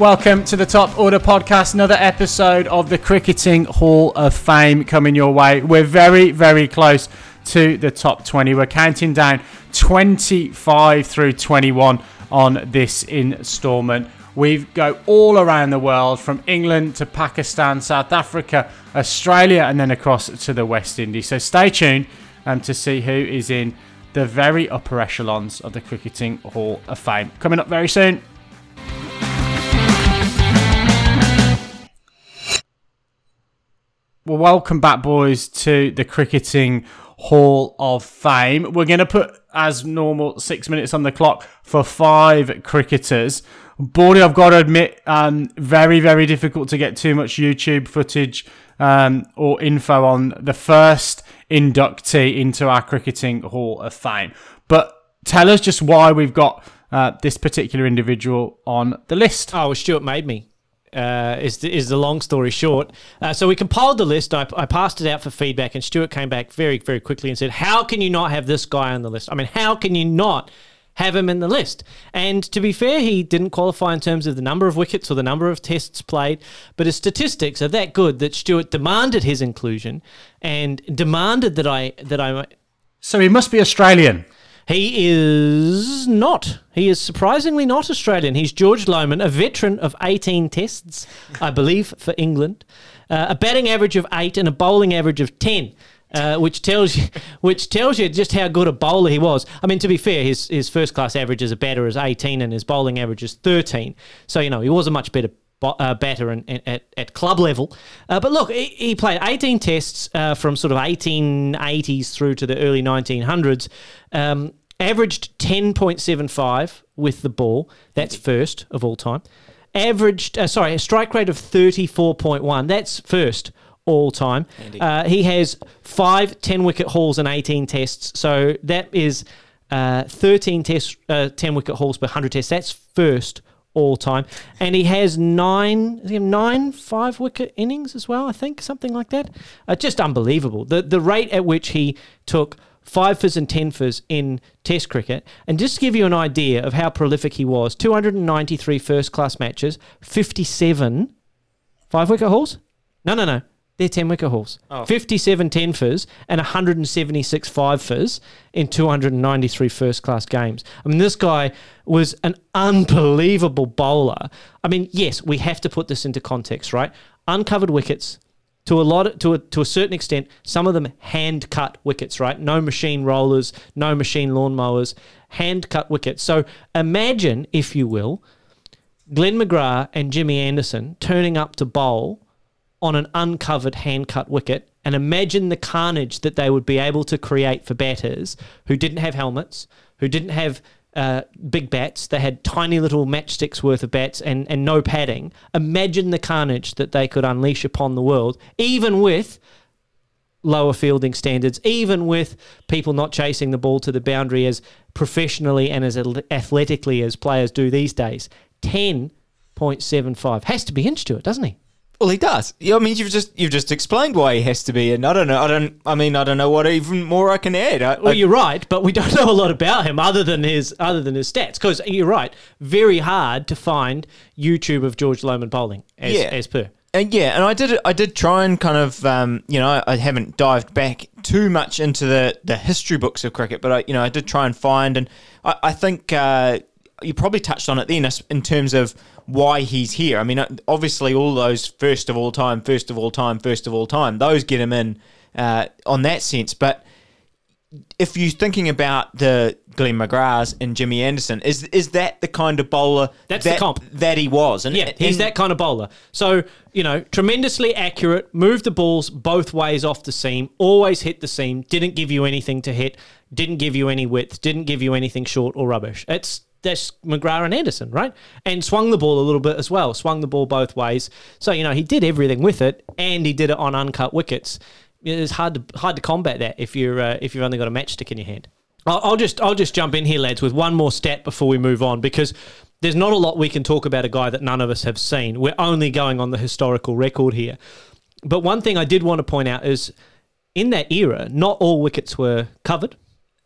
Welcome to the Top Order Podcast, another episode of the Cricketing Hall of Fame coming your way. We're very, very close to the top 20. We're counting down 25 through 21 on this instalment. We go all around the world from England to Pakistan, South Africa, Australia, and then across to the West Indies. So stay tuned um, to see who is in the very upper echelons of the Cricketing Hall of Fame. Coming up very soon. Well, welcome back, boys, to the Cricketing Hall of Fame. We're going to put, as normal, six minutes on the clock for five cricketers. Bordy, I've got to admit, um, very, very difficult to get too much YouTube footage um, or info on the first inductee into our Cricketing Hall of Fame. But tell us just why we've got uh, this particular individual on the list. Oh, Stuart made me uh, is the, is the long story short. Uh, so we compiled the list. I, I passed it out for feedback, and Stuart came back very very quickly and said, "How can you not have this guy on the list? I mean, how can you not?" Have him in the list. And to be fair, he didn't qualify in terms of the number of wickets or the number of tests played, but his statistics are that good that Stuart demanded his inclusion and demanded that I that I So he must be Australian. He is not. He is surprisingly not Australian. He's George Lohmann, a veteran of 18 tests, I believe, for England, uh, a batting average of eight and a bowling average of 10. Uh, which tells you, which tells you just how good a bowler he was. I mean, to be fair, his his first class average as a batter is 18, and his bowling average is 13. So you know he was a much better uh, batter at, at club level. Uh, but look, he, he played 18 tests uh, from sort of 1880s through to the early 1900s. Um, averaged 10.75 with the ball. That's first of all time. Averaged, uh, sorry, a strike rate of 34.1. That's first all time. Uh, he has five 10 wicket hauls and 18 tests. So that is uh, 13 tests, uh, 10 wicket hauls per 100 tests. That's first all time. And he has nine, he nine five wicket innings as well, I think, something like that. Uh, just unbelievable. The, the rate at which he took five fers and ten fers in Test cricket. And just to give you an idea of how prolific he was 293 first class matches, 57 five wicket hauls? No, no, no. They're 10 wicket hauls. 57 10 fers and 176 5 fers in 293 first class games. I mean, this guy was an unbelievable bowler. I mean, yes, we have to put this into context, right? Uncovered wickets, to a lot to a, to a certain extent some of them hand cut wickets right? No machine rollers no machine lawnmowers hand cut wickets. So imagine if you will Glenn McGrath and Jimmy Anderson turning up to bowl on an uncovered hand cut wicket and imagine the carnage that they would be able to create for batters who didn't have helmets who didn't have uh, big bats. They had tiny little matchsticks worth of bats and, and no padding. Imagine the carnage that they could unleash upon the world, even with lower fielding standards, even with people not chasing the ball to the boundary as professionally and as athletically as players do these days. 10.75. Has to be inched to it, doesn't he? Well, he does. Yeah, I mean, you've just you've just explained why he has to be, and I don't know. I don't. I mean, I don't know what even more I can add. I, Well, I- you're right, but we don't know a lot about him other than his other than his stats. Because you're right, very hard to find YouTube of George Lohmann bowling as, Yeah. as per. And yeah, and I did I did try and kind of um, you know I, I haven't dived back too much into the, the history books of cricket, but I you know I did try and find, and I, I think uh, you probably touched on it then in terms of why he's here. I mean, uh, obviously all those first of all time, first of all time, first of all time, those get him in uh, on that sense, but. If you're thinking about the Glenn McGraths and Jimmy Anderson, is is that the kind of bowler That's the that, comp. that he was? And Yeah, he's and- that kind of bowler. So, you know, tremendously accurate, moved the balls both ways off the seam, always hit the seam, didn't give you anything to hit, didn't give you any width, didn't give you anything short or rubbish. It's that's McGrath and Anderson, right? And swung the ball a little bit as well, swung the ball both ways. So, you know, he did everything with it and he did it on uncut wickets. It's hard to hard to combat that if you're uh, if you've only got a matchstick in your hand. I'll, I'll just I'll just jump in here, lads, with one more stat before we move on because there's not a lot we can talk about a guy that none of us have seen. We're only going on the historical record here. But one thing I did want to point out is in that era, not all wickets were covered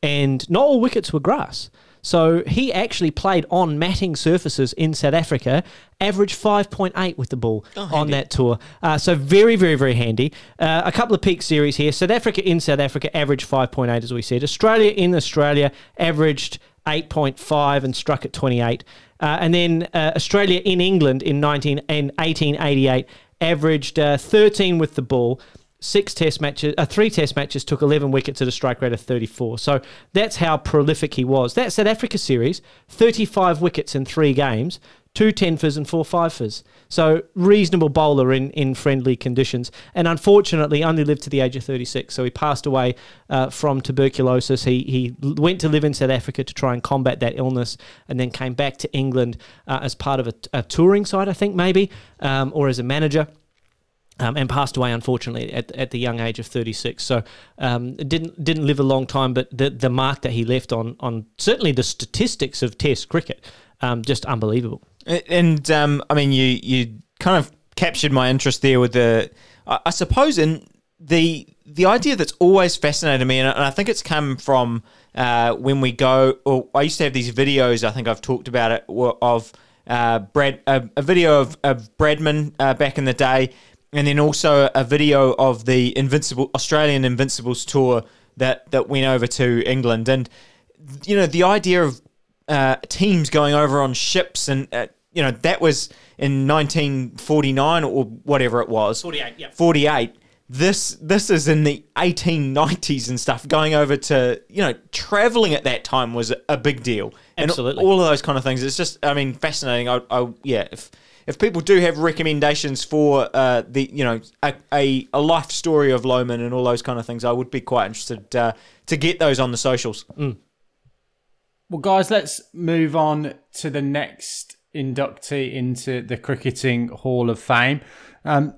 and not all wickets were grass. So he actually played on matting surfaces in South Africa, averaged 5.8 with the ball on that tour. Uh, so very, very, very handy. Uh, a couple of peak series here. South Africa in South Africa averaged 5.8, as we said. Australia in Australia averaged 8.5 and struck at 28. Uh, and then uh, Australia in England in 19 in 1888 averaged uh, 13 with the ball. Six test matches, uh, three test matches, took 11 wickets at a strike rate of 34. So that's how prolific he was. That South Africa series, 35 wickets in three games, two 10 fers and four 5 fers. So reasonable bowler in, in friendly conditions. And unfortunately, only lived to the age of 36. So he passed away uh, from tuberculosis. He, he went to live in South Africa to try and combat that illness and then came back to England uh, as part of a, a touring side, I think, maybe, um, or as a manager. Um, and passed away unfortunately at, at the young age of 36. So um, didn't didn't live a long time, but the the mark that he left on on certainly the statistics of Test cricket, um, just unbelievable. And um, I mean, you you kind of captured my interest there with the, I, I suppose, in the the idea that's always fascinated me, and I, think it's come from uh, when we go. Or I used to have these videos. I think I've talked about it of uh, Brad, a, a video of, of Bradman uh, back in the day, and then also a video of the Invincible Australian Invincibles tour that that went over to England, and you know the idea of uh, teams going over on ships, and uh, you know that was in 1949 or whatever it was. 48, yeah. 48. This this is in the 1890s and stuff. Going over to you know traveling at that time was a big deal. Absolutely. And all of those kind of things. It's just I mean fascinating. I, I yeah. If if people do have recommendations for uh, the you know a, a, a life story of Lohmann and all those kind of things, I would be quite interested uh, to get those on the socials. Well, guys, let's move on to the next inductee into the Cricketing Hall of Fame. Um,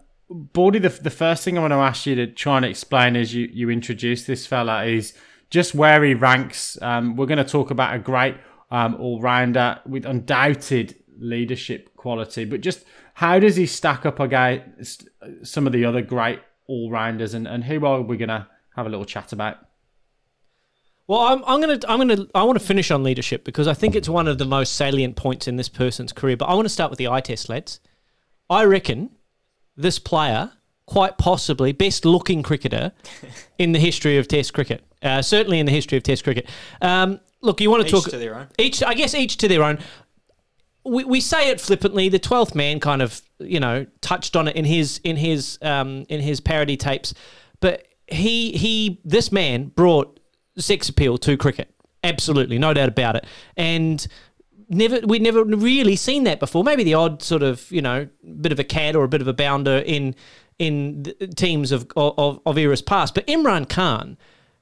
the, the first thing I want to ask you to try and explain as you, you introduce this fella is just where he ranks. Um, we're going to talk about a great um, all rounder with undoubted leadership quality, but just how does he stack up against some of the other great all rounders and, and who are we going to have a little chat about? Well, I'm, I'm gonna I'm gonna I want to finish on leadership because I think it's one of the most salient points in this person's career. But I want to start with the eye test, lads. I reckon this player, quite possibly best looking cricketer in the history of Test cricket. Uh, certainly in the history of Test cricket. Um, look, you want to Each talk to their own. Each, I guess, each to their own. We, we say it flippantly. The twelfth man kind of you know touched on it in his in his um, in his parody tapes, but he he this man brought sex appeal to cricket. Absolutely, no doubt about it. And never we'd never really seen that before. Maybe the odd sort of you know bit of a cad or a bit of a bounder in in teams of of, of eras past. But Imran Khan,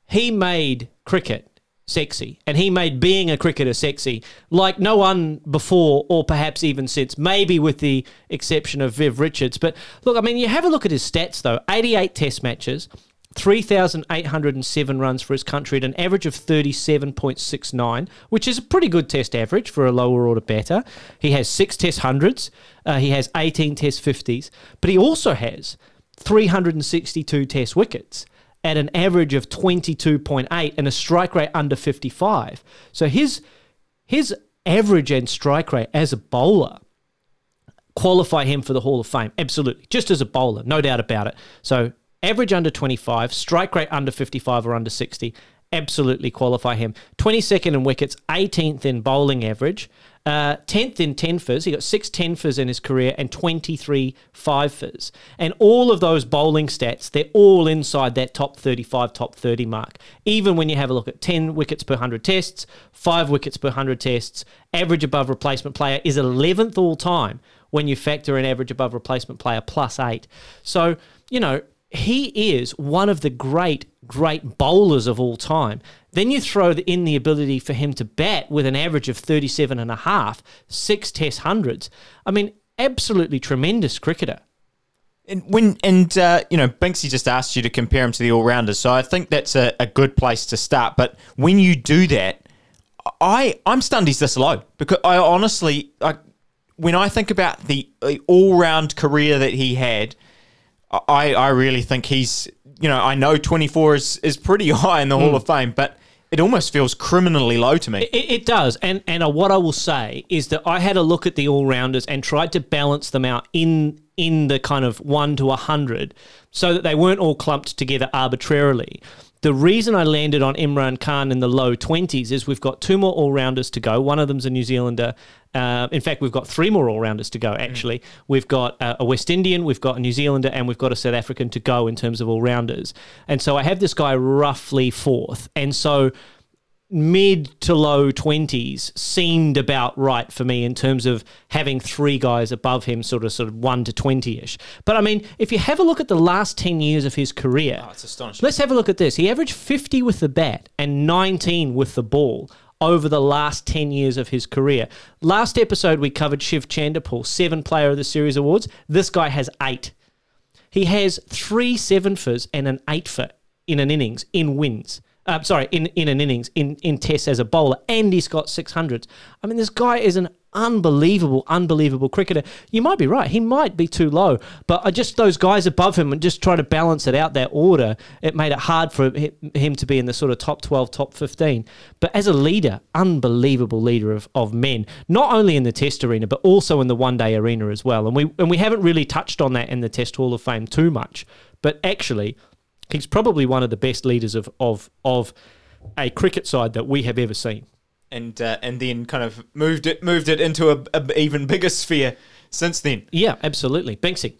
he made cricket sexy. And he made being a cricketer sexy like no one before or perhaps even since maybe with the exception of Viv Richards. But look I mean you have a look at his stats though. 88 test matches 3,807 runs for his country at an average of 37.69, which is a pretty good test average for a lower order batter. He has six test hundreds, uh, he has 18 test 50s, but he also has 362 test wickets at an average of 22.8 and a strike rate under 55. So his, his average and strike rate as a bowler qualify him for the Hall of Fame. Absolutely. Just as a bowler, no doubt about it. So average under 25, strike rate under 55 or under 60, absolutely qualify him. 22nd in wickets, 18th in bowling average, uh, 10th in 10 fers. He got six 10 fers in his career and 23 5 fers. And all of those bowling stats, they're all inside that top 35, top 30 mark. Even when you have a look at 10 wickets per 100 tests, 5 wickets per 100 tests, average above replacement player is 11th all time when you factor in average above replacement player plus 8. So, you know, he is one of the great, great bowlers of all time. Then you throw in the ability for him to bat with an average of 37 and a half, six test hundreds. I mean, absolutely tremendous cricketer. And when and uh, you know Binksy just asked you to compare him to the all rounders, so I think that's a, a good place to start. But when you do that, I I'm stunned he's this low because I honestly I when I think about the all round career that he had, I I really think he's you know I know 24 is is pretty high in the Hall of Fame, but it almost feels criminally low to me. It, it does, and and uh, what I will say is that I had a look at the all rounders and tried to balance them out in in the kind of one to a hundred, so that they weren't all clumped together arbitrarily. The reason I landed on Imran Khan in the low 20s is we've got two more all rounders to go. One of them's a New Zealander. Uh, in fact, we've got three more all rounders to go, actually. We've got uh, a West Indian, we've got a New Zealander, and we've got a South African to go in terms of all rounders. And so I have this guy roughly fourth. And so mid to low 20s seemed about right for me in terms of having three guys above him sort of sort of 1 to 20ish. But I mean, if you have a look at the last 10 years of his career, Oh, it's astonishing. let's have a look at this. He averaged 50 with the bat and 19 with the ball over the last 10 years of his career. Last episode we covered Shiv Chanderpaul, 7 player of the series awards. This guy has 8. He has three seven fers and an eight fer in an innings in wins. Uh, sorry, in, in an innings in in tests as a bowler, and he's got six hundreds. I mean, this guy is an unbelievable, unbelievable cricketer. You might be right; he might be too low, but I just those guys above him and just try to balance it out. That order it made it hard for him to be in the sort of top twelve, top fifteen. But as a leader, unbelievable leader of, of men, not only in the Test arena but also in the one day arena as well. And we and we haven't really touched on that in the Test Hall of Fame too much, but actually he's probably one of the best leaders of of of a cricket side that we have ever seen. and uh, and then kind of moved it moved it into a, a even bigger sphere since then. Yeah, absolutely. Banksy.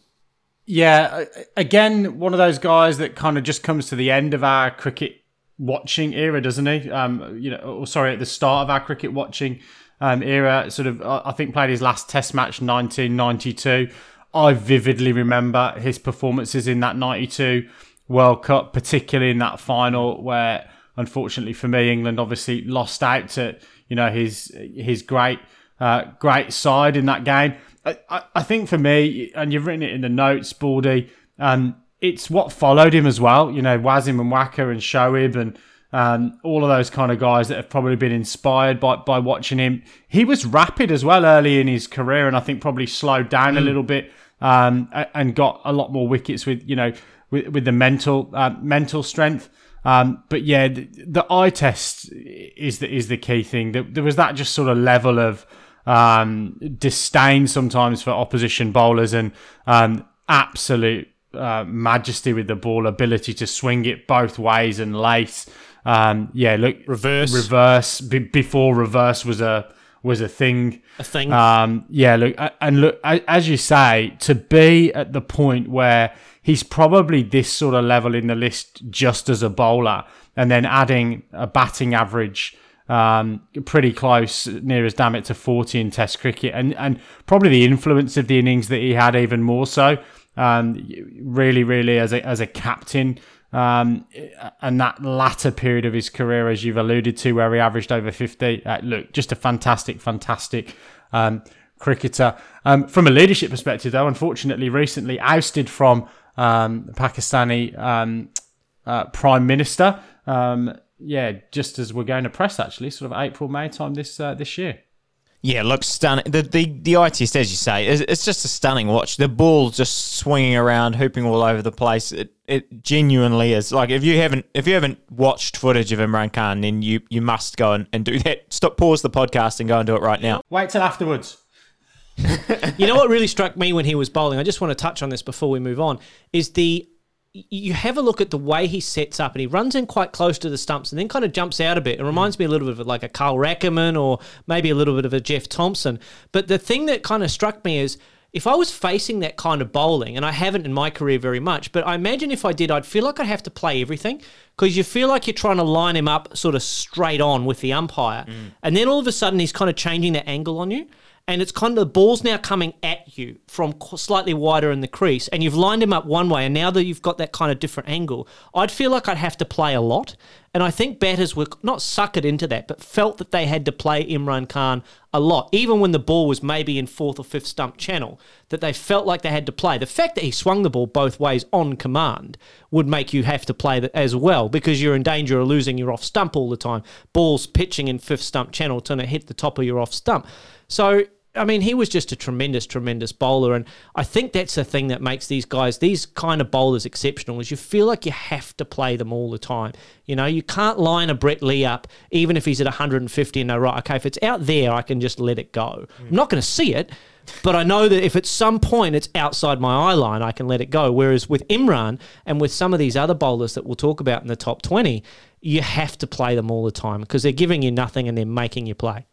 Yeah, again, one of those guys that kind of just comes to the end of our cricket watching era, doesn't he? Um, you know, or sorry, at the start of our cricket watching um, era, sort of, I I think played his last Test match, 1992. I vividly remember his performances in that 92 World Cup, particularly in that final where, unfortunately for me, England obviously lost out to you know his his great uh, great side in that game. I, I, I think for me, and you've written it in the notes, Baldy, um, it's what followed him as well. You know, Wasim and Waqar and Shoaib and um, all of those kind of guys that have probably been inspired by, by watching him. He was rapid as well early in his career, and I think probably slowed down a little bit um, and got a lot more wickets with you know with, with the mental uh, mental strength. Um, but yeah, the, the eye test is the is the key thing. There, there was that just sort of level of um, disdain sometimes for opposition bowlers and um, absolute uh, majesty with the ball, ability to swing it both ways and lace. Um, yeah, look, Reverse. reverse be, before reverse was a was a thing. A thing. Um, yeah, look, and look, as you say, to be at the point where he's probably this sort of level in the list just as a bowler, and then adding a batting average um, pretty close, near as damn it to 40 in Test cricket, and and probably the influence of the innings that he had even more so. Um, really, really, as a as a captain. Um, and that latter period of his career, as you've alluded to, where he averaged over 50. Uh, look, just a fantastic, fantastic um, cricketer. Um, from a leadership perspective, though, unfortunately, recently ousted from um, Pakistani um, uh, Prime Minister. Um, yeah, just as we're going to press, actually, sort of April, May time this uh, this year. Yeah, looks stunning. The the the eye test, as you say, is it's just a stunning watch. The ball just swinging around, hooping all over the place. It it genuinely is. Like if you haven't if you haven't watched footage of Imran Khan, then you you must go and, and do that. Stop, pause the podcast, and go and do it right now. Wait till afterwards. you know what really struck me when he was bowling? I just want to touch on this before we move on. Is the you have a look at the way he sets up and he runs in quite close to the stumps and then kind of jumps out a bit. It mm. reminds me a little bit of like a Carl Rackemann or maybe a little bit of a Jeff Thomson. But the thing that kind of struck me is if I was facing that kind of bowling, and I haven't in my career very much, but I imagine if I did, I'd feel like I'd have to play everything because you feel like you're trying to line him up sort of straight on with the umpire. Mm. And then all of a sudden he's kind of changing that angle on you and it's kind of the ball's now coming at you from slightly wider in the crease, and you've lined him up one way, and now that you've got that kind of different angle, I'd feel like I'd have to play a lot. And I think batters were not suckered into that, but felt that they had to play Imran Khan a lot, even when the ball was maybe in fourth or fifth stump channel, that they felt like they had to play. The fact that he swung the ball both ways on command would make you have to play that as well because you're in danger of losing your off stump all the time. Balls pitching in fifth stump channel to hit the top of your off stump. So I mean, he was just a tremendous, tremendous bowler, and I think that's the thing that makes these guys, these kind of bowlers, exceptional. Is you feel like you have to play them all the time. You know, you can't line a Brett Lee up even if he's at 150 and no right. Okay, if it's out there, I can just let it go. Mm. I'm not going to see it, but I know that if at some point it's outside my eye line, I can let it go. Whereas with Imran and with some of these other bowlers that we'll talk about in the top 20, you have to play them all the time because they're giving you nothing and they're making you play.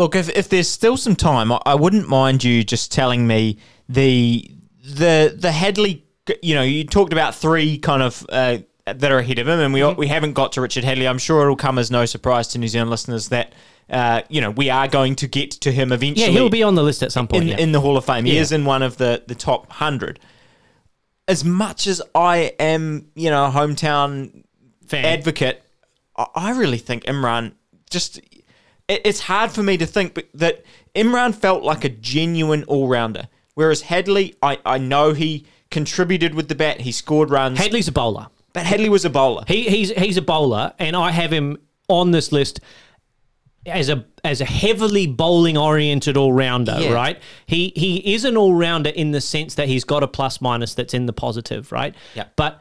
Look, if, if there's still some time, I, I wouldn't mind you just telling me the the the Hadlee. You know, you talked about three kind of uh, that are ahead of him, and we we haven't got to Richard Hadlee. I'm sure it'll come as no surprise to New Zealand listeners that. Uh, you know, we are going to get to him eventually. Yeah, he'll be on the list at some point. in, yeah. in the Hall of Fame. He Yeah. is in one of the, the top hundred. As much as I am, you know, a hometown Fan. advocate, I really think Imran just. It, it's hard for me to think but that Imran felt like a genuine all rounder, whereas Hadlee, I, I know he contributed with the bat, he scored runs, Hadlee's a bowler. but Hadlee was a bowler. He, he's he's a bowler, and I have him on this list as a as a heavily bowling oriented all rounder. Yeah. Right? He he is an all rounder in the sense that he's got a plus minus that's in the positive. Right? Yeah. But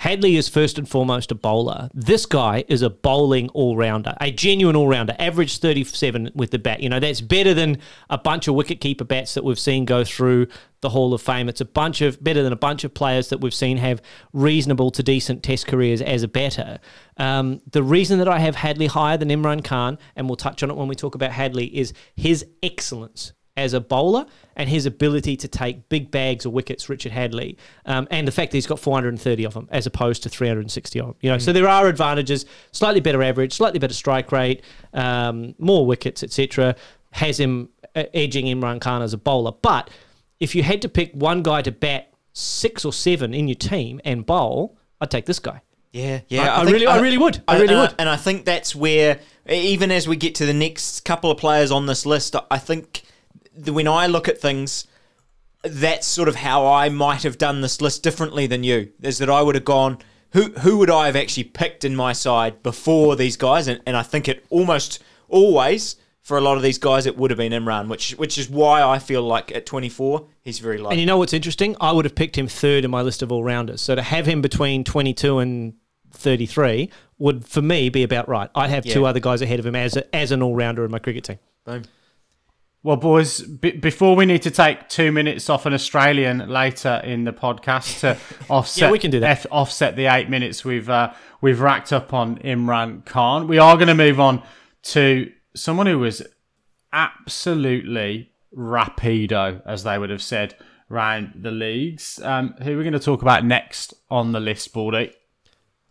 Hadlee is first and foremost a bowler. This guy is a bowling all rounder, a genuine all rounder. Average 37 with the bat. You know, that's better than a bunch of wicket keeper bats that we've seen go through the Hall of Fame. It's a bunch of better than a bunch of players that we've seen have reasonable to decent test careers as a batter. Um, the reason that I have Hadlee higher than Imran Khan, and we'll touch on it when we talk about Hadlee, is his excellence as a bowler and his ability to take big bags of wickets, Richard Hadlee, um, and the fact that he's got 430 of them as opposed to 360 of them. You know, so there are advantages: slightly better average, slightly better strike rate, um, more wickets, etc. Has him uh, edging Imran Khan as a bowler, but if you had to pick one guy to bat six or seven in your team and bowl, I'd take this guy. Yeah, yeah. I- I really- I really would. I really and would. and I think that's where, even as we get to the next couple of players on this list, I think when I look at things, that's sort of how I might have done this list differently than you. Is that I would have gone, who who would I have actually picked in my side before these guys? And, and I think it almost always for a lot of these guys it would have been Imran, which which is why I feel like at 24 he's very light. And you know what's interesting? I would have picked him third in my list of all rounders. So to have him between 22 and 33 would, for me, be about right. I'd have two other guys ahead of him as a, as an all rounder in my cricket team. Boom. Well, boys, b- before we need to take two minutes off an Australian later in the podcast to offset, Yeah, we can do that. F- offset the eight minutes we've uh, we've racked up on Imran Khan. We are going to move on to someone who was absolutely rapido, as they would have said, around the leagues. Um, who we're going to talk about next on the list, Baldy?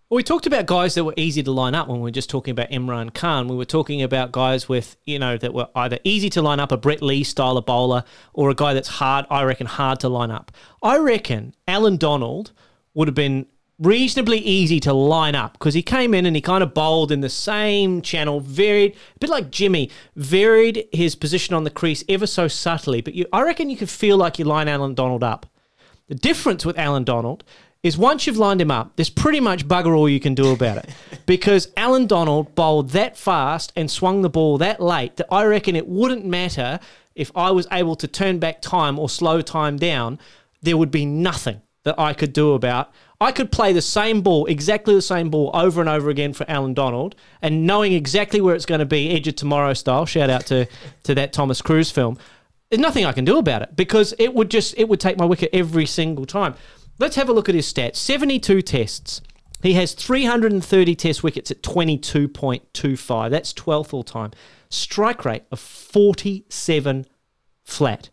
Well, we talked about guys that were easy to line up when we were just talking about Imran Khan. We were talking about guys with, you know, that were either easy to line up, a Brett Lee style of bowler, or a guy that's hard, I reckon, hard to line up. I reckon Allan Donald would have been reasonably easy to line up because he came in and he kind of bowled in the same channel, varied, a bit like Jimmy, varied his position on the crease ever so subtly. But you, I reckon you could feel like you line Allan Donald up. The difference with Allan Donald is once you've lined him up, there's pretty much bugger all you can do about it. because Allan Donald bowled that fast and swung the ball that late that I reckon it wouldn't matter if I was able to turn back time or slow time down, there would be nothing that I could do about. I could play the same ball, exactly the same ball, over and over again for Allan Donald, and knowing exactly where it's going to be, Edge of Tomorrow style. Shout out to to that Thomas Cruise film. There's nothing I can do about it because it would just it would take my wicket every single time. Let's have a look at his stats. 72 tests. He has 330 test wickets at 22.25. That's 12th all time. Strike rate of 47 flat.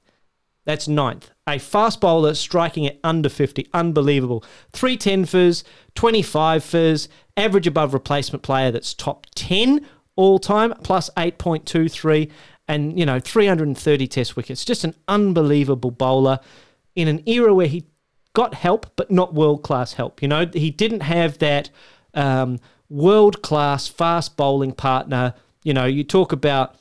That's ninth. A fast bowler striking at under 50. Unbelievable. 310 fizz, 25 fizz, average above replacement player that's top 10 all time, plus 8.23, and, you know, 330 test wickets. Just an unbelievable bowler in an era where he got help, but not world class help. You know, he didn't have that um, world class fast bowling partner. You know, you talk about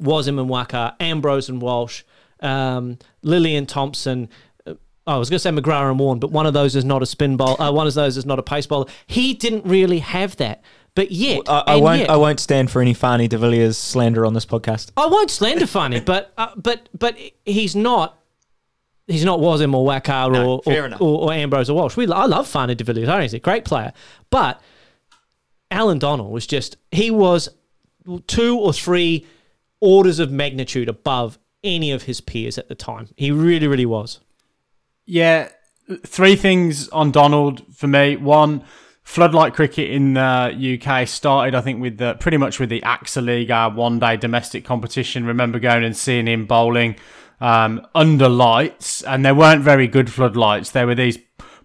Wasim and Waqar, Ambrose and Walsh, um, Lillee and Thomson. uh, I was going to say McGrath and Warne, but one of those is not a spin bowler. Uh, one of those is not a pace bowler. He didn't really have that. But yet, I, I won't. yet- I won't stand for any Fanie de Villiers slander on this podcast. I won't slander Funny, but uh, but but he's not. He's not Wasim or Waqar No, or, or, or, or Ambrose or Walsh. We, I love Fanie de Villiers. I think he's a great player. But Alan Donald was just, he was two or three orders of magnitude above any of his peers at the time. He really, really was. Yeah, three things on Donald for me. One, floodlight cricket in the UK started, I think, with the pretty much with the AXA League, our one-day domestic competition. Remember going and seeing him bowling um, under lights, and they weren't very good floodlights. They were these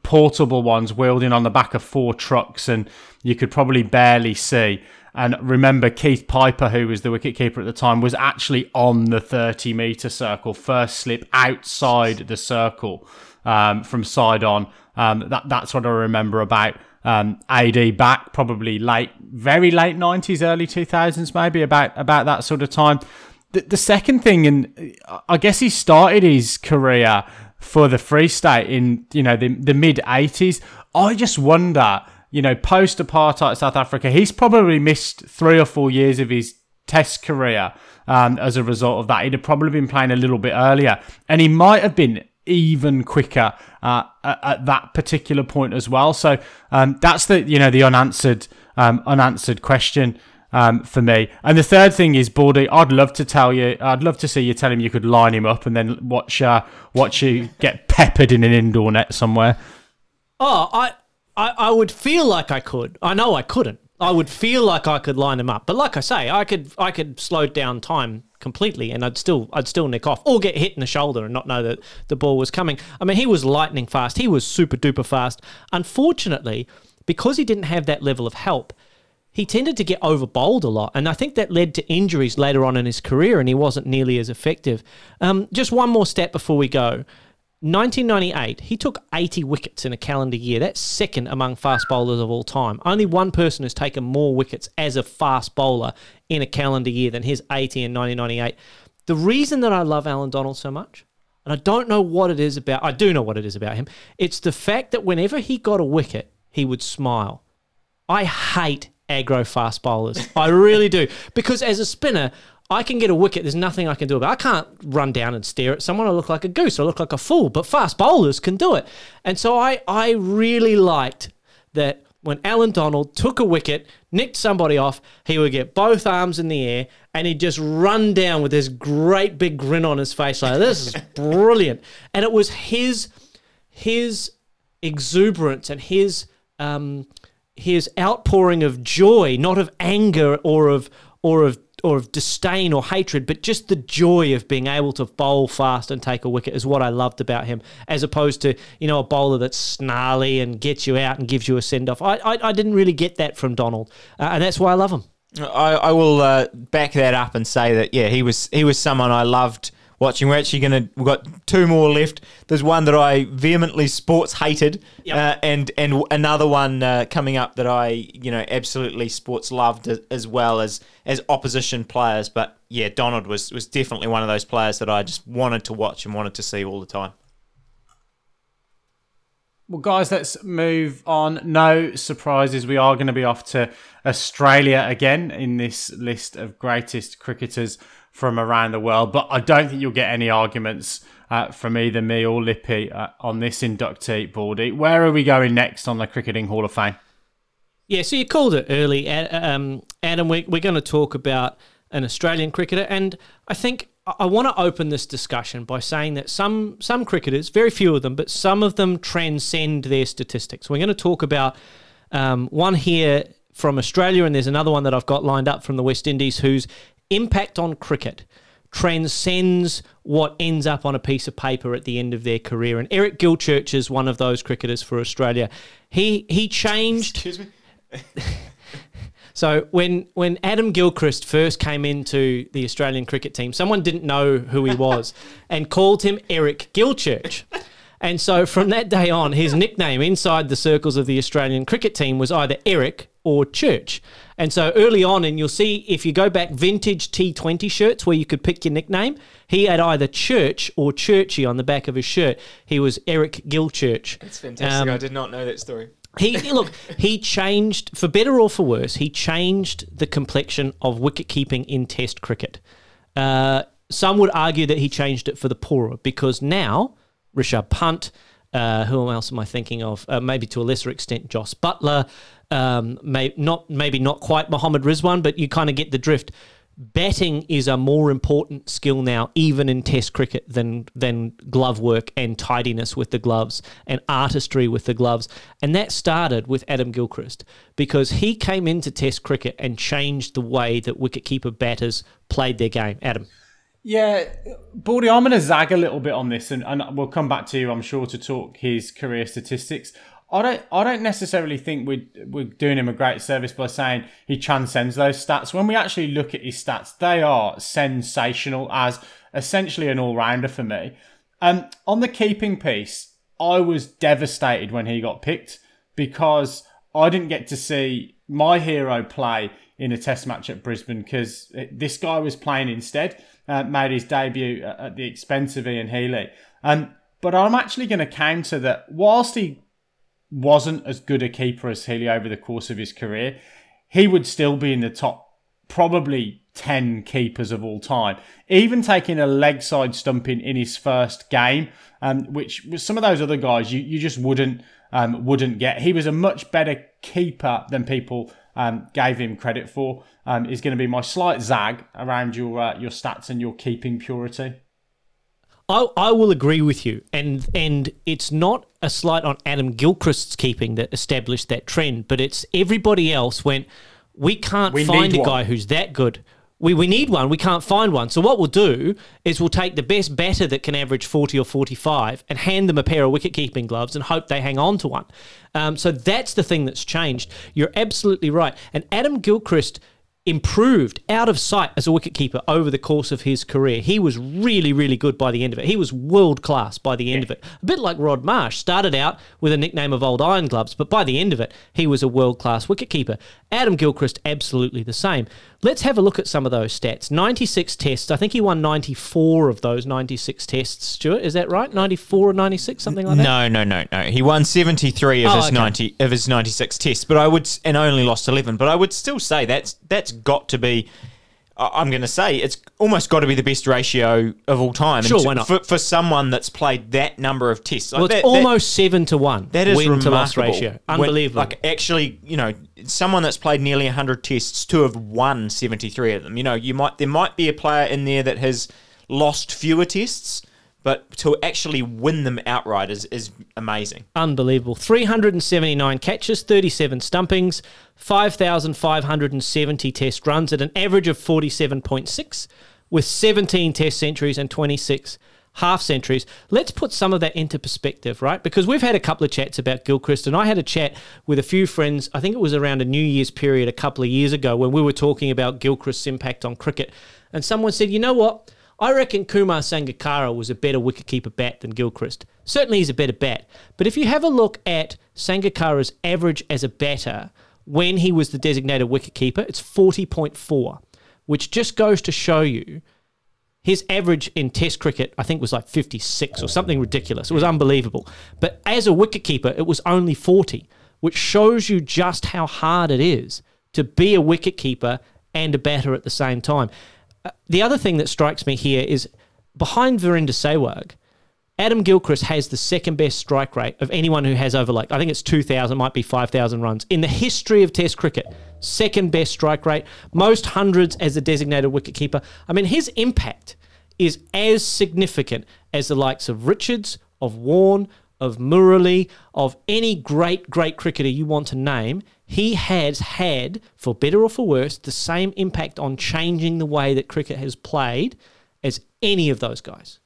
portable ones wheeled on the back of four trucks, and you could probably barely see. And remember, Keith Piper, who was the wicketkeeper at the time, was actually on the 30 metre circle, first slip outside the circle um, from side on. Um, that, that's what I remember about um, AD back, probably late, very late 90s, early 2000s, maybe about, about that sort of time. The, the second thing, and I guess he started his career for the Free State in you know the, the mid 80s. I just wonder, you know, post apartheid South Africa, he's probably missed three or four years of his Test career um, as a result of that. He'd have probably been playing a little bit earlier, and he might have been even quicker uh, at, at that particular point as well. So um, that's the you know the unanswered um, unanswered question um, for me. And the third thing is Baldy. I'd love to tell you. I'd love to see you tell him you could line him up and then watch uh, watch you get peppered in an indoor net somewhere. Oh, I, I, I would feel like I could. I know I couldn't. I would feel like I could line him up, but like I say, I could I could slow down time completely, and I'd still I'd still nick off or get hit in the shoulder and not know that the ball was coming. I mean, he was lightning fast. He was super duper fast. Unfortunately, because he didn't have that level of help, he tended to get over bowled a lot, and I think that led to injuries later on in his career, and he wasn't nearly as effective. Um, just one more step before we go. 1998, he took 80 wickets in a calendar year. That's second among fast bowlers of all time. Only one person has taken more wickets as a fast bowler in a calendar year than his 80 in 1998. The reason that I love Allan Donald so much, and I don't know what it is about, I do know what it is about him, it's the fact that whenever he got a wicket, he would smile. I hate aggro fast bowlers. I really do. Because as a spinner, I can get a wicket. There's nothing I can do about it. I can't run down and stare at someone. I look like a goose. I look like a fool. But fast bowlers can do it. And so I, I really liked that when Allan Donald took a wicket, nicked somebody off, he would get both arms in the air and he'd just run down with this great big grin on his face like, this is brilliant. And it was his, his exuberance and his um, his outpouring of joy, not of anger or of or of or of disdain or hatred, but just the joy of being able to bowl fast and take a wicket is what I loved about him, as opposed to you know a bowler that's snarly and gets you out and gives you a send off. I, I I didn't really get that from Donald, uh, and that's why I love him. I, I will uh, back that up and say that yeah, he was he was someone I loved watching. We're actually gonna we've got two more left. There's one that I vehemently sports hated, Yep. uh, and and another one uh, coming up that I you know absolutely sports loved as, as well as as opposition players. But yeah, Donald was was definitely one of those players that I just wanted to watch and wanted to see all the time. Well, guys, let's move on. No surprises. We are going to be off to Australia again in this list of greatest cricketers from around the world. But I don't think you'll get any arguments uh, from either me or Lippy uh, on this inductee, Baldy. Where are we going next on the Cricketing Hall of Fame? Yeah, so you called it early, um, Adam. We, we're going to talk about an Australian cricketer, and I think I- want to open this discussion by saying that some some cricketers, very few of them, but some of them transcend their statistics. We're going to talk about um, one here from Australia, and there's another one that I've got lined up from the West Indies, whose impact on cricket transcends what ends up on a piece of paper at the end of their career. And Eric Gilchurch is one of those cricketers for Australia. He he changed. Excuse me. So when when Adam Gilchrist first came into the Australian cricket team, someone didn't know who he was and called him Eric Gilchurch. And so from that day on, his nickname inside the circles of the Australian cricket team was either Eric or Church. And so early on, and you'll see if you go back vintage T20 shirts where you could pick your nickname, he had either Church or Churchy on the back of his shirt. He was Eric Gilchurch. It's fantastic. Um, I did not know that story. He look, he changed for better or for worse. He changed the complexion of wicket keeping in Test cricket. Uh, some would argue that he changed it for the poorer because now Rishabh Pant, uh, who else am I thinking of? Uh, maybe to a lesser extent, Jos Buttler. Um, may not maybe not quite Mohammad Rizwan, but you kind of get the drift batting is a more important skill now, even in Test cricket, than than glove work and tidiness with the gloves and artistry with the gloves. And that started with Adam Gilchrist because he came into Test cricket and changed the way that wicketkeeper batters played their game. Adam. Yeah, Baldy, I'm going to zag a little bit on this, and, and we'll come back to you, I'm sure, to talk his career statistics. I don't I don't necessarily think we're we're doing him a great service by saying he transcends those stats. When we actually look at his stats, they are sensational as essentially an all rounder for me. Um, on the keeping piece, I was devastated when he got picked because I didn't get to see my hero play in a test match at Brisbane because this guy was playing instead, uh, made his debut at the expense of Ian Healy. Um, but I'm actually going to counter that whilst he wasn't as good a keeper as Healy over the course of his career, he would still be in the top probably 10 keepers of all time. Even taking a leg side stumping in his first game, um, which with some of those other guys you, you just wouldn't um, wouldn't get. He was a much better keeper than people um, gave him credit for. Um, is going to be my slight zag around your uh, your stats and your keeping purity. I, I will agree with you, and and it's not a slight on Adam Gilchrist's keeping that established that trend, but it's everybody else went. We can't We find a one." guy who's that good. We, we need one. We can't find one. So what we'll do is we'll take the best batter that can average forty or forty-five and hand them a pair of wicket-keeping gloves and hope they hang on to one. Um, so that's the thing that's changed. You're absolutely right. And Adam Gilchrist improved out of sight as a wicketkeeper over the course of his career. He was really, really good by the end of it. He was world class by the end of it. A bit like Rod Marsh, started out with a nickname of Old Iron Gloves, but by the end of it, he was a world class wicketkeeper. Adam Gilchrist, absolutely the same. Let's have a look at some of those stats. 96 tests. I think he won 94 of those 96 tests, Stuart. Is that right? 94 or 96, something like that? No, no, no, no. He won 73 of Oh, his okay. 90 of his 96 tests, but I would and only lost 11, but I would still say that's that's got to be I'm going to say it's almost got to be the best ratio of all time. And Sure, why not? For, for someone that's played that number of tests. Like Well, it's that- that- almost 7 to 1 that is win to loss remarkable. ratio. When- Unbelievable. like actually, you know, someone that's played nearly 100 tests to have won 73 of them. You know, you might there might be a player in there that has lost fewer tests, but to actually win them outright is is amazing. Unbelievable. 379 catches, 37 stumpings, 5,570 test runs at an average of 47.6, with 17 test centuries and 26 half centuries. Let's put some of that into perspective, right? Because we've had a couple of chats about Gilchrist, and I had a chat with a few friends. I think it was around a New Year's period a couple of years ago when we were talking about Gilchrist's impact on cricket. And someone said, you know what? I reckon Kumar Sangakkara was a better wicketkeeper bat than Gilchrist. Certainly he's a better bat. But if you have a look at Sangakkara's average as a batter when he was the designated wicketkeeper, it's 40.4, which just goes to show you his average in Test cricket, I think, was like 56 or something ridiculous. It was unbelievable. But as a wicketkeeper, it was only 40, which shows you just how hard it is to be a wicketkeeper and a batter at the same time. The other thing that strikes me here is behind Virender Sehwag, Adam Gilchrist has the second best strike rate of anyone who has over like I think it's 2000 might be 5000 runs. In the history of test cricket second best strike rate most hundreds as a designated wicketkeeper. I mean his impact is as significant as the likes of Richards of Warne of Murali of any great great cricketer you want to name he has had for better or for worse the same impact on changing the way that cricket has played as any of those guys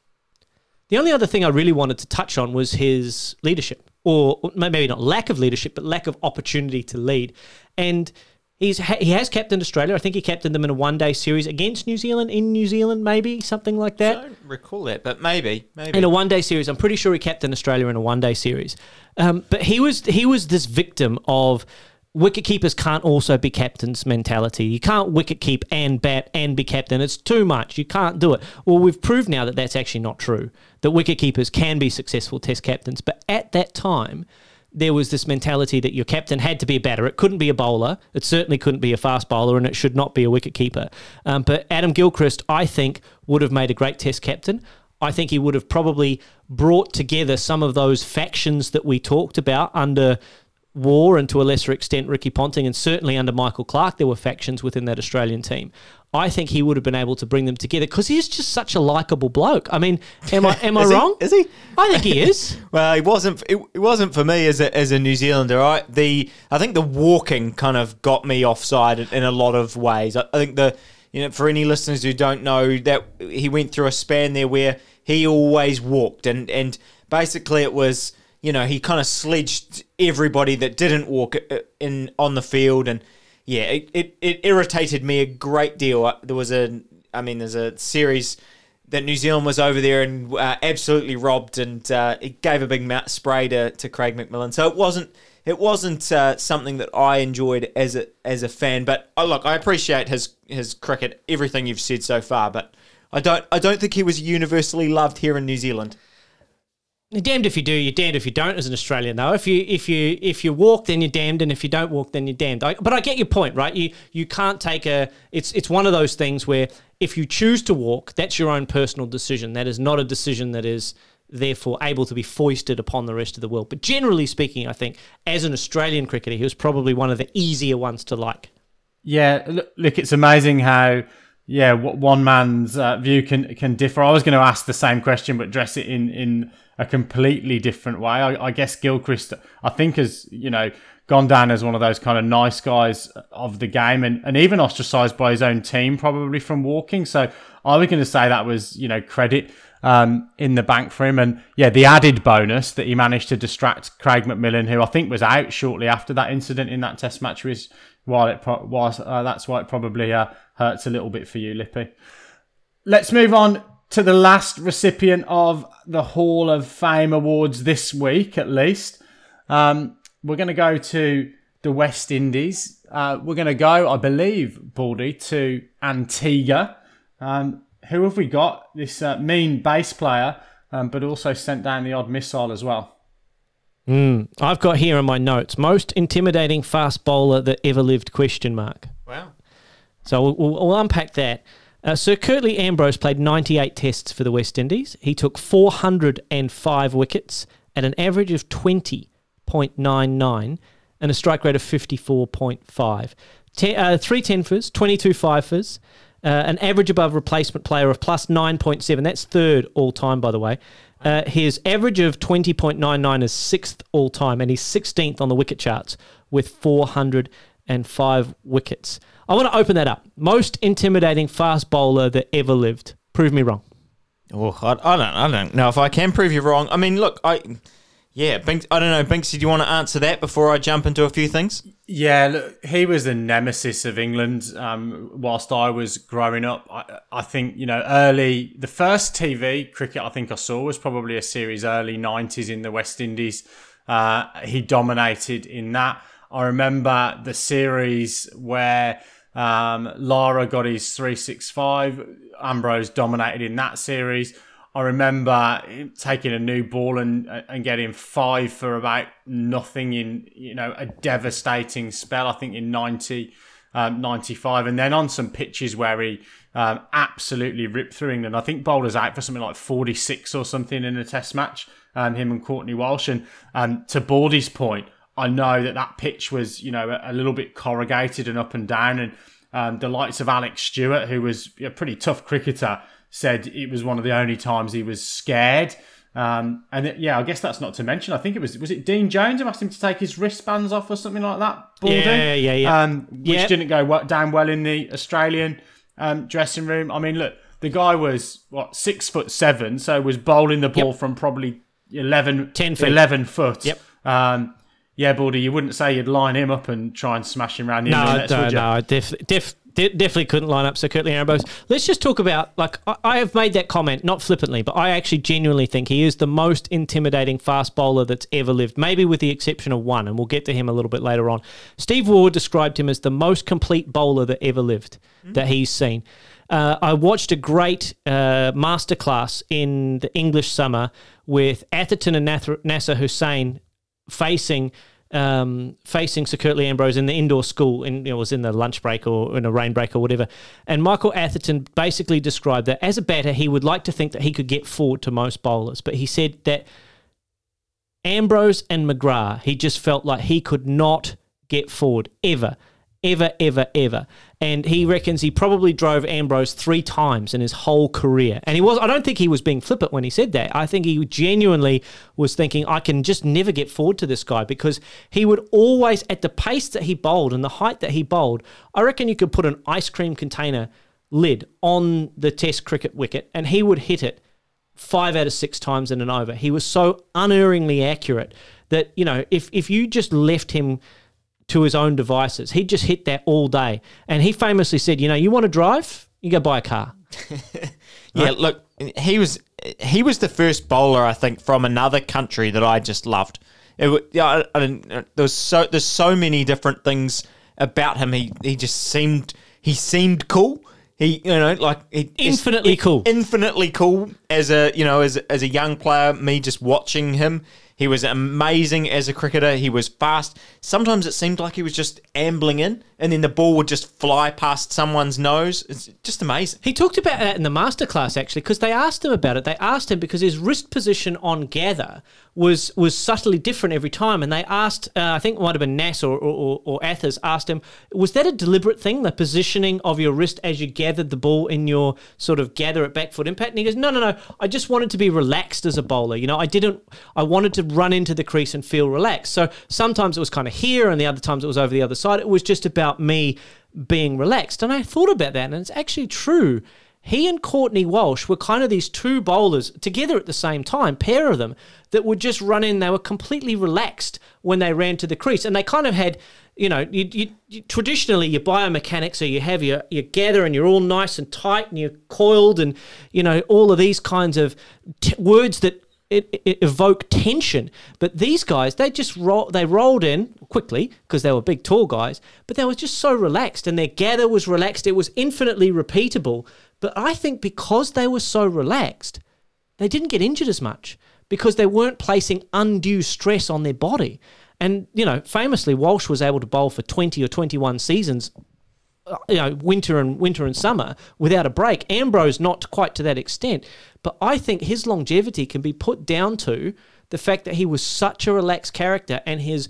the only other thing I really wanted to touch on was his leadership, or maybe not lack of leadership, but lack of opportunity to lead. And he's he has captained Australia. I think he captained them in a one day series against New Zealand in New Zealand, maybe something like that. I don't recall that, but maybe, maybe. In a one day series, I'm pretty sure he captained Australia in a one day series. Um, but he was he was this victim of wicket keepers can't also be captains mentality. You can't wicket keep and bat and be captain. It's too much. You can't do it. Well, we've proved now that that's actually not true. That wicket keepers can be successful test captains. But at that time, there was this mentality that your captain had to be a batter. It couldn't be a bowler. It certainly couldn't be a fast bowler, and it should not be a wicket keeper. Um, but Adam Gilchrist, I think, would have made a great Test captain. I think he would have probably brought together some of those factions that we talked about under Waugh and to a lesser extent Ricky Ponting and certainly under Michael Clarke, there were factions within that Australian team. I think he would have been able to bring them together because he's just such a likable bloke. I mean, am I am I Is he? wrong? Is he? I think he is. Well, it wasn't. It, it wasn't for me as a, as a New Zealander. I the I think the walking kind of got me offside in, in a lot of ways. I, I think the you know for any listeners who don't know that he went through a span there where he always walked and and basically it was you know he kind of sledged everybody that didn't walk uh, in on the field and yeah it, it, it irritated me a great deal. Uh, There was a I mean there's a series that New Zealand was over there and uh, absolutely robbed, and uh, it gave a big spray to, to Craig McMillan. So it wasn't it wasn't uh, something that I enjoyed as a as a fan. But oh, look, I appreciate his his cricket, everything you've said so far, but I don't I don't think he was universally loved here in New Zealand. You're damned if you do, you're damned if you don't. As an Australian, though, if you if you if you walk, then you're damned, and if you don't walk, then you're damned. I, but I get your point, right? You you can't take a. It's it's one of those things where if you choose to walk, that's your own personal decision. That is not a decision that is therefore able to be foisted upon the rest of the world. But generally speaking, I think as an Australian cricketer, he was probably one of the easier ones to like. Yeah, look, it's amazing how yeah one man's uh, view can can differ. I was going to ask the same question, but dress it in in a completely different way. I, I guess Gilchrist, I think, has you know gone down as one of those kind of nice guys of the game, and, and even ostracised by his own team probably from walking. So I was going to say that was you know credit um, in the bank for him. And yeah, the added bonus that he managed to distract Craig McMillan, who I think was out shortly after that incident in that Test match, was while it was uh, that's why it probably uh, hurts a little bit for you, Lippy. Let's move on to the last recipient of the Hall of Fame awards this week, at least. Um, we're going to go to the West Indies. Uh, we're going to go, I believe, Baldy, to Antigua. Um, who have we got? This uh, mean bass player, um, but also sent down the odd missile as well. Mm, I've got here in my notes most intimidating fast bowler that ever lived? Question mark. Wow. So we'll, we'll, we'll unpack that. Uh, Sir Curtly Ambrose played 98 tests for the West Indies. He took 405 wickets at an average of 20.99 and a strike rate of 54.5. Ten, uh, three tenfers, 22 fifers, uh, an average above replacement player of plus 9.7. That's third all time, by the way. Uh, his average of 20.99 is sixth all time, and he's 16th on the wicket charts with 405 wickets. I want to open that up. Most intimidating fast bowler that ever lived. Prove me wrong. Oh, I, I don't, I don't know if I can prove you wrong. I mean, look, I, yeah, Binks, I don't know, Binksy, do you want to answer that before I jump into a few things? Yeah, look, he was the nemesis of England um, whilst I was growing up. I, I think, you know, early, the first TV cricket I think I saw was probably a series early 90s in the West Indies. Uh, he dominated in that. I remember the series where um, Lara got his 365. Ambrose dominated in that series. I remember taking a new ball and and getting five for about nothing in you know a devastating spell. I think in 90, um, 95, and then on some pitches where he um, absolutely ripped through England. I think bowlers out for something like 46 or something in a Test match. Um, him and Courtney Walsh, and um, to Baldy's point, I know that that pitch was you know a, little bit corrugated and up and down, and um, the likes of Alex Stewart, who was a pretty tough cricketer, said it was one of the only times he was scared. Um, and it, yeah, I guess that's not to mention. I think it was was it Dean Jones who asked him to take his wristbands off or something like that. Baldy? Yeah, yeah, yeah. Um, which Yeah. didn't go down well in the Australian um, dressing room. I mean, look, the guy was what six foot seven, so was bowling the ball Yep. from probably 11, 10 feet. 11 foot. Yep. Um, yeah, Baldy, you wouldn't say you'd line him up and try and smash him around the No, internets, no, would you? no. I def, def, de- definitely couldn't line up Sir Curtly Ambrose. Let's just talk about, like, I, I have made that comment, not flippantly, but I actually genuinely think he is the most intimidating fast bowler that's ever lived, maybe with the exception of one, and we'll get to him a little bit later on. Steve Waugh described him as the most complete bowler that ever lived, that he's seen. Uh, I watched a great uh, masterclass in the English summer with Atherton and Nath- Nasser Hussain facing um, facing Sir Curtly Ambrose in the indoor school, and it was in the lunch break or in a rain break or whatever. And Michael Atherton basically described that as a batter, he would like to think that he could get forward to most bowlers, but he said that Ambrose and McGrath, he just felt like he could not get forward ever ever, ever, ever. And he reckons he probably drove Ambrose three times in his whole career. And he was, I don't think he was being flippant when he said that. I think he genuinely was thinking, I can just never get forward to this guy because he would always, at the pace that he bowled and the height that he bowled, I reckon you could put an ice cream container lid on the test cricket wicket and he would hit it five out of six times in an over. He was so unerringly accurate that, you know, if, if you just left him to his own devices. He'd just hit that all day. And he famously said, you know, you want to drive? You go buy a car. yeah, look, he was he was the first bowler I think from another country that I just loved. It, yeah, I, I uh, there was so there's so many different things about him. He he just seemed he seemed cool. He you know like he, infinitely he, cool, infinitely cool as a you know as as a young player. Me just watching him, he was amazing as a cricketer. He was fast. Sometimes it seemed like he was just ambling in, and then the ball would just fly past someone's nose. It's just amazing. He talked about that in the masterclass actually, because they asked him about it. They asked him because his wrist position on gather was was subtly different every time, and they asked, uh, I think it might have been Nass or, or, or Athers asked him, was that a deliberate thing, the positioning of your wrist as you gathered the ball in your sort of gather at back foot impact? And he goes, no, no, no, I just wanted to be relaxed as a bowler. You know, I didn't, I wanted to run into the crease and feel relaxed. So sometimes it was kind of here, and the other times it was over the other side. It was just about me being relaxed. And I thought about that, and it's actually true. He and Courtney Walsh were kind of these two bowlers together at the same time, pair of them, that would just run in. They were completely relaxed when they ran to the crease. And they kind of had, you know, you, you, you, traditionally your biomechanics, so you have your, your gather and you're all nice and tight and you're coiled and, you know, all of these kinds of t- words that it, it evoke tension. But these guys, they just roll, they rolled in quickly because they were big, tall guys. But they were just so relaxed, and their gather was relaxed. It was infinitely repeatable. But I think because they were so relaxed, they didn't get injured as much because they weren't placing undue stress on their body. And you know, famously, Walsh was able to bowl for twenty or twenty-one seasons uh, you know winter and winter and summer without a break. Ambrose not quite to that extent, but I think his longevity can be put down to the fact that he was such a relaxed character and his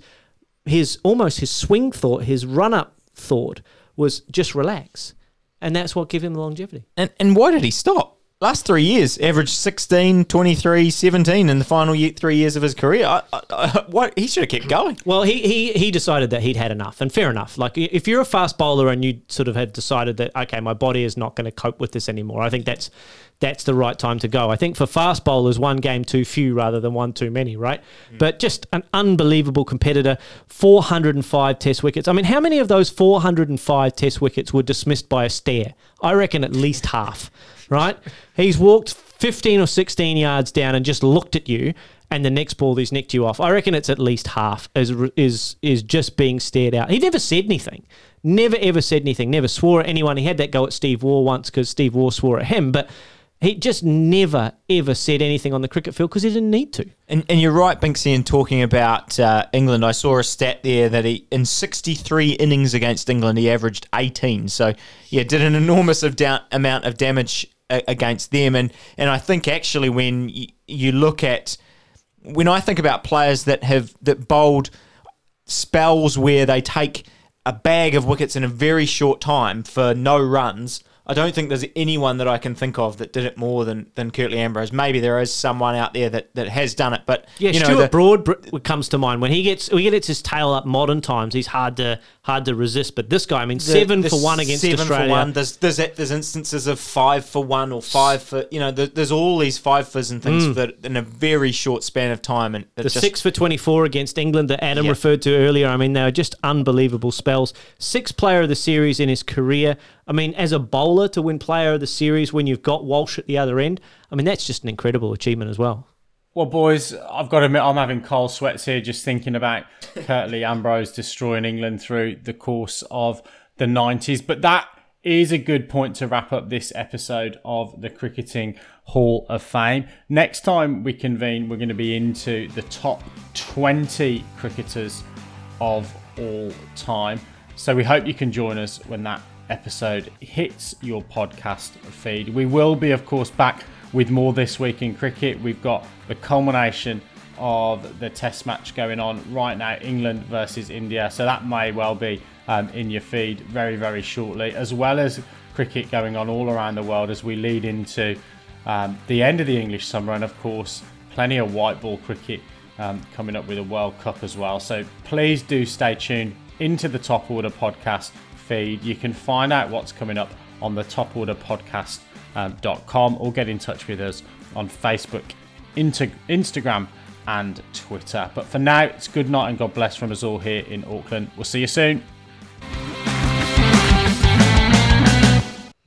his almost his swing thought, his run up thought was just relax, and that's what gave him the longevity. And and why did he stop? Last three years, averaged 16, 23, 17 in the final year, three years of his career. I, I, I, what, he should have kept going. Well, he, he he decided that he'd had enough, and fair enough. Like if you're a fast bowler and you sort of had decided that okay, my body is not going to cope with this anymore, I think that's that's the right time to go. I think for fast bowlers, one game too few rather than one too many, right? Mm. But just an unbelievable competitor. 405 test wickets. I mean, how many of those 405 test wickets were dismissed by a stare? I reckon at least half right? He's walked 15 or 16 yards down and just looked at you, and the next ball he's nicked you off. I reckon it's at least half is is is just being stared out. He never said anything. Never ever said anything. Never swore at anyone. He had that go at Steve Waugh once because Steve Waugh swore at him, but he just never ever said anything on the cricket field because he didn't need to. And, and you're right, Binksy, in talking about uh, England. I saw a stat there that he, in 63 innings against England, he averaged 18. So yeah, did an enormous of da- amount of damage against them. And and I think actually when you, look at when I think about players that have that bowled spells where they take a bag of wickets in a very short time for no runs I don't think there's anyone that I can think of that did it more than, than Curtly Ambrose. Maybe there is someone out there that, that has done it, but yeah, you know, Stuart the, Broad comes to mind when he gets he gets his tail up. Modern times, he's hard to hard to resist. But this guy, I mean, the, seven the for one against seven Australia. For one. There's, there's there's instances of five for one or five for you know. there's all these five fors and things mm. that in a very short span of time. And the just, six for twenty four against England that Adam referred to earlier. I mean, they were just unbelievable spells. Six player of the series in his career. I mean, as a bowler to win player of the series when you've got Walsh at the other end, I mean, that's just an incredible achievement as well. Well, boys, I've got to admit, I'm having cold sweats here just thinking about Curtly Ambrose destroying England through the course of the 90s. But that is a good point to wrap up this episode of the Cricketing Hall of Fame. Next time we convene, we're going to be into the top 20 cricketers of all time. So we hope you can join us when that episode hits your podcast feed. We will be, of course, back with more this week in cricket. We've got the culmination of the test match going on right now England versus India. So that may well be um, in your feed very, very shortly, as well as cricket going on all around the world as we lead into um, the end of the English summer, and of course, plenty of white ball cricket um, coming up with a World Cup as well. So please do stay tuned into the Top Order podcast feed. You can find out what's coming up on the Top Order Podcast.com um, or get in touch with us on Facebook, Instagram, and Twitter. But for now, it's good night and God bless from us all here in Auckland. We'll see you soon.